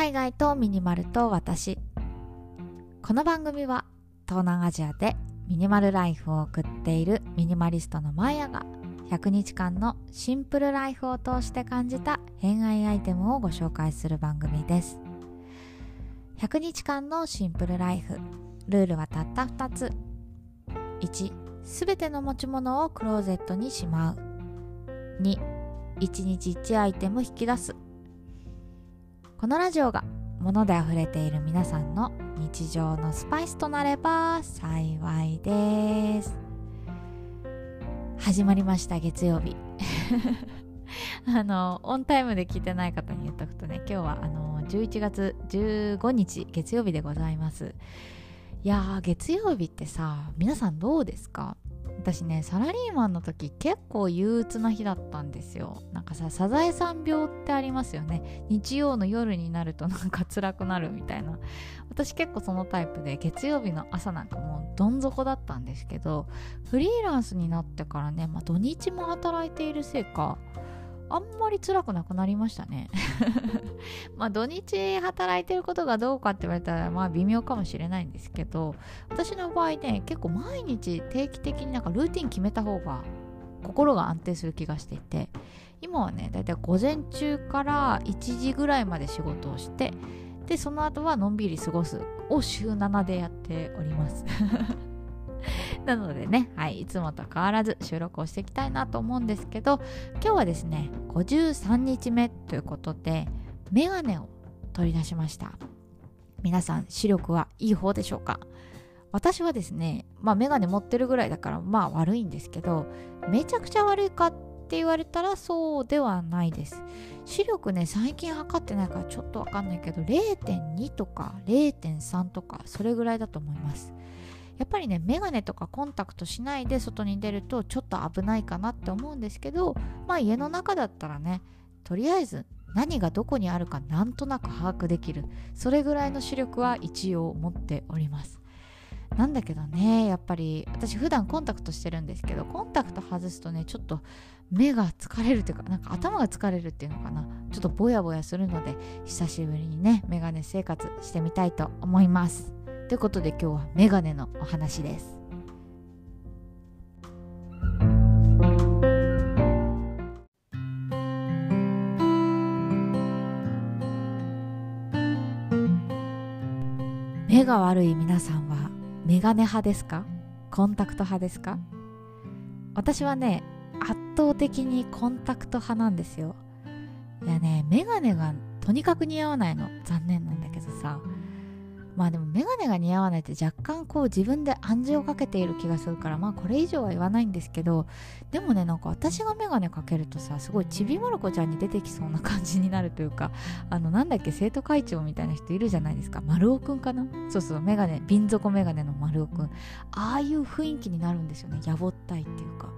海外とミニマルと私。この番組は東南アジアでミニマルライフを送っているミニマリストのマヤが100日間のシンプルライフを通して感じた偏愛アイテムをご紹介する番組です。100日間のシンプルライフルールはたった2つ。1すべての持ち物をクローゼットにしまう。2 1日1アイテム引き出す。このラジオが物で溢れている皆さんの日常のスパイスとなれば幸いです。始まりました月曜日。あのオンタイムで聞いてない方に言っとくとね今日はあの11月15日月曜日でございます。いやー月曜日ってさ皆さんどうですか？私ねサラリーマンの時結構憂鬱な日だったんですよ。なんかさサザエさん病ってありますよね。日曜の夜になると なんか辛くなるみたいな。私結構そのタイプで月曜日の朝なんかもうどん底だったんですけどフリーランスになってからね、まあ、土日も働いているせいかあんまり辛くなくなりましたね。まあ土日働いてることがどうかって言われたらまあ微妙かもしれないんですけど私の場合ね結構毎日定期的になんかルーティン決めた方が心が安定する気がしていて今はねだいたい午前中から1時ぐらいまで仕事をしてでその後はのんびり過ごすを週7でやっております なのでね、はい、いつもと変わらず収録をしていきたいなと思うんですけど今日はですね53日目ということでメガネを取り出しました。皆さん視力はいい方でしょうか？私はですねまあメガネ持ってるぐらいだからまあ悪いんですけどめちゃくちゃ悪いかって言われたらそうではないです。視力ね最近測ってないからちょっとわかんないけど0.2とか0.3とかそれぐらいだと思います。やっぱりねメガネとかコンタクトしないで外に出るとちょっと危ないかなって思うんですけどまあ家の中だったらねとりあえず何がどこにあるかなんとなく把握できる。それぐらいの視力は一応持っております。なんだけどねやっぱり私普段コンタクトしてるんですけどコンタクト外すとねちょっと目が疲れるというかなんか頭が疲れるっていうのかな。ちょっとぼやぼやするので久しぶりにねメガネ生活してみたいと思います。ということで今日はメガネのお話です。目が悪い皆さんはメガネ派ですか？コンタクト派ですか？私はね圧倒的にコンタクト派なんですよ。いやねメガネがとにかく似合わないの。残念なんだけどさ。まあでも眼鏡が似合わないって若干こう自分で暗示をかけている気がするからまあこれ以上は言わないんですけどでもねなんか私が眼鏡かけるとさすごいちびまる子ちゃんに出てきそうな感じになるというかあのなんだっけ生徒会長みたいな人いるじゃないですか。丸尾くんかな？そうそう眼鏡瓶底眼鏡の丸尾くん。ああいう雰囲気になるんですよね。やぼったいっていうか。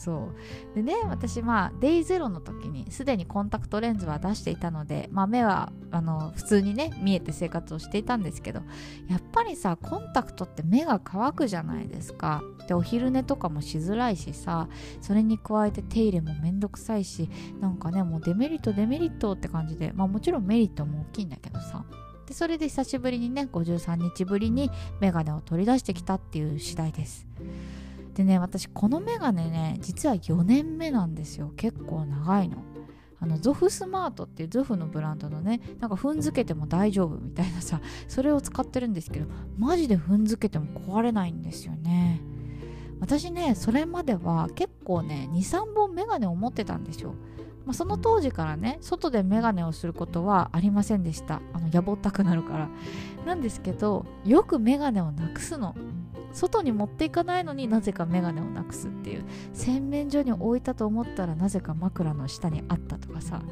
そう。でね私まあデイゼロの時にすでにコンタクトレンズは出していたので、まあ、目はあの普通にね見えて生活をしていたんですけどやっぱりさコンタクトって目が乾くじゃないですか。でお昼寝とかもしづらいしさそれに加えて手入れもめんどくさいしなんかねもうデメリットデメリットって感じでまあもちろんメリットも大きいんだけどさ。でそれで久しぶりにね53日ぶりにメガネを取り出してきたっていう次第です。でね私このメガネね実は4年目なんですよ。結構長いの。あのゾフスマートっていうゾフのブランドのねなんか踏んづけても大丈夫みたいなさそれを使ってるんですけどマジで踏んづけても壊れないんですよね。私ねそれまでは結構ね23本メガネを持ってたんですよ。まあ、その当時からね外でメガネをすることはありませんでした。あのやぼったくなるから。なんですけどよくメガネをなくすの。外に持っていかないのになぜかメガネをなくすっていう洗面所に置いたと思ったらなぜか枕の下にあったとかさ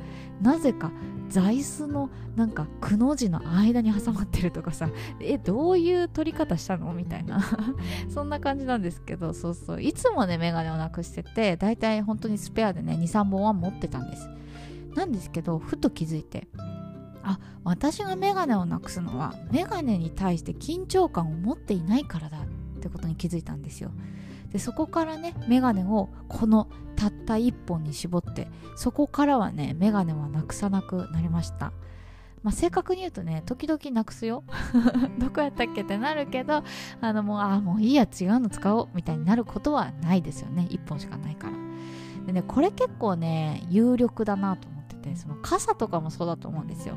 なぜか座椅子のなんかくの字の間に挟まってるとかさえどういう取り方したの？みたいな。そんな感じなんですけどそうそう。いつもねメガネをなくしててだいたい本当にスペアでね23本は持ってたんです。なんですけどふと気づいてあ私がメガネをなくすのはメガネに対して緊張感を持っていないからだってことに気づいたんですよ。でそこからねメガネをこのたった1本に絞ってそこからはねメガネはなくさなくなりました。まあ、正確に言うとね時々なくすよ。どこやったっけってなるけどあのもうあもういいや違うの使おうみたいになることはないですよね。1本しかないから。でねこれ結構ね有力だなと思っててその傘とかもそうだと思うんですよ。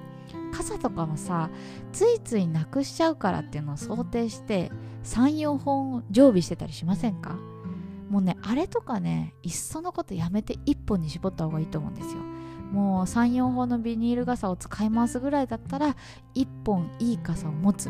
傘とかもさついついなくしちゃうからっていうのを想定して34本常備してたりしませんか？もうねあれとかねいっそのことやめて1本に絞った方がいいと思うんですよ。もう34本のビニール傘を使い回すぐらいだったら1本いい傘を持つ。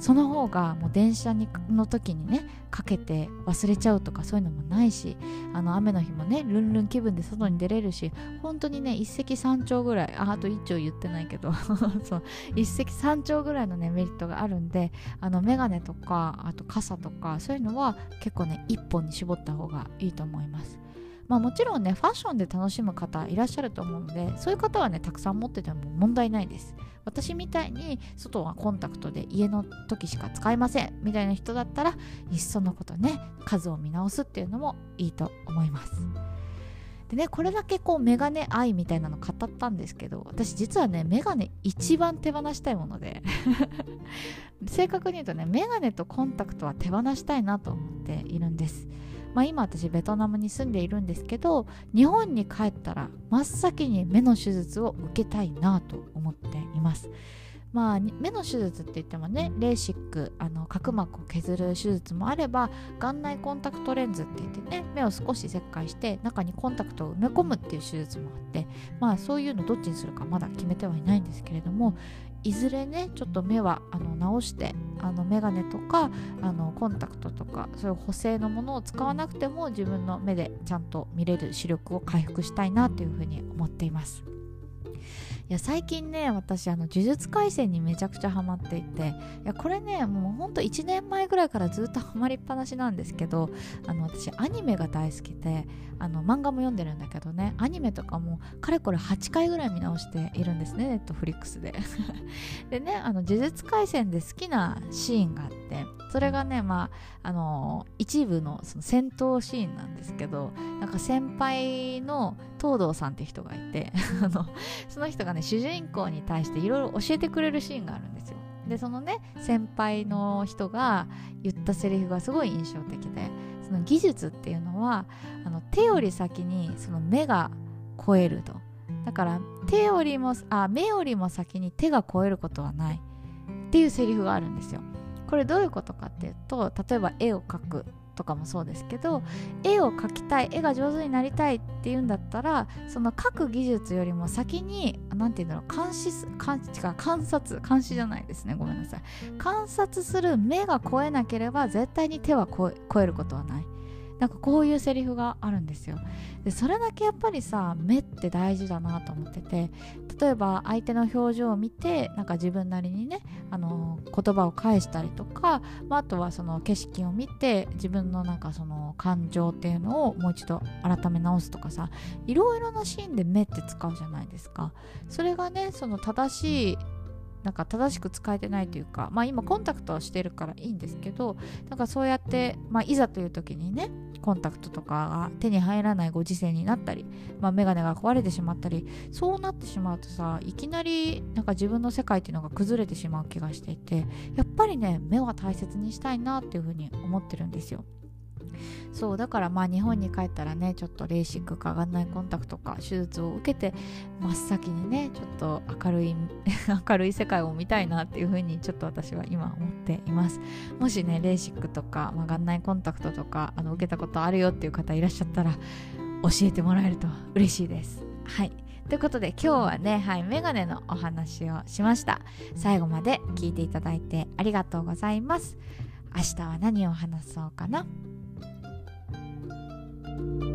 その方がもう電車にの時にねかけて忘れちゃうとかそういうのもないしあの雨の日もねルンルン気分で外に出れるし本当にね一石三鳥ぐらいああと一鳥言ってないけど そう一石三鳥ぐらいのねメリットがあるんであの眼鏡とかあと傘とかそういうのは結構ね一本に絞った方がいいと思います。まあ、もちろんねファッションで楽しむ方いらっしゃると思うのでそういう方はねたくさん持ってても問題ないです私みたいに外はコンタクトで家の時しか使いません。みたいな人だったらいっそのことね数を見直すっていうのもいいと思います。でねこれだけこうメガネ愛みたいなの語ったんですけど私実はねメガネ一番手放したいもので 正確に言うとねメガネとコンタクトは手放したいなと思っているんです。まあ、今私ベトナムに住んでいるんですけど日本に帰ったら真っ先に目の手術を受けたいなと思っています。まあ、目の手術って言ってもねレーシックあの角膜を削る手術もあれば眼内コンタクトレンズって言ってね目を少し切開して中にコンタクトを埋め込むっていう手術もあってまあそういうのどっちにするかまだ決めてはいないんですけれどもいずれねちょっと目はあの直してあの眼鏡とかあのコンタクトとかそういう補正のものを使わなくても自分の目でちゃんと見れる視力を回復したいなというふうに思っています。や最近ね私あの呪術廻戦にめちゃくちゃハマっていていやこれねもうほんと1年前ぐらいからずっとハマりっぱなしなんですけどあの私アニメが大好きであの漫画も読んでるんだけどねアニメとかもかれこれ8回ぐらい見直しているんですねネットフリックスで。でねあの呪術廻戦で好きなシーンがあってそれがねまああの一部のその戦闘シーンなんですけどなんか先輩の東堂さんって人がいて あのその人がね主人公に対していろいろ教えてくれるシーンがあるんですよ。でそのね先輩の人が言ったセリフがすごい印象的でその技術っていうのはあの手より先にその目が超えると。だから手よりもあ目よりも先に手が超えることはないっていうセリフがあるんですよ。これどういうことかっていうと例えば絵を描く。とかもそうですけど絵を描きたい絵が上手になりたいっていうんだったらその描く技術よりも先に何て言うんだろう監視監視観察監視じゃないですね。ごめんなさい。観察する目が超えなければ絶対に手は超えることはない。なんかこういうセリフがあるんですよ。でそれだけやっぱりさ目って大事だなと思ってて例えば相手の表情を見てなんか自分なりにねあの言葉を返したりとか、まあ、あとはその景色を見て自分のなんかその感情っていうのをもう一度改め直すとかさいろいろなシーンで目って使うじゃないですか。それがねその正しいなんか正しく使えてないというか、まあ、今コンタクトはしてるからいいんですけどなんかそうやって、まあ、いざという時にねコンタクトとかが手に入らないご時世になったり、まあ、眼鏡が壊れてしまったりそうなってしまうとさいきなりなんか自分の世界っていうのが崩れてしまう気がしていてやっぱりね目は大切にしたいなっていうふうに思ってるんですよ。そうだからまあ日本に帰ったらねちょっとレーシックか眼内コンタクトか手術を受けて真っ先にねちょっと明るい 明るい世界を見たいなっていうふうにちょっと私は今思っていますもしねレーシックとか、まあ、眼内コンタクトとかあの受けたことあるよっていう方いらっしゃったら教えてもらえると嬉しいですはいということで今日はね、はい、メガネのお話をしました。最後まで聞いていただいてありがとうございます。明日は何を話そうかな？Bye.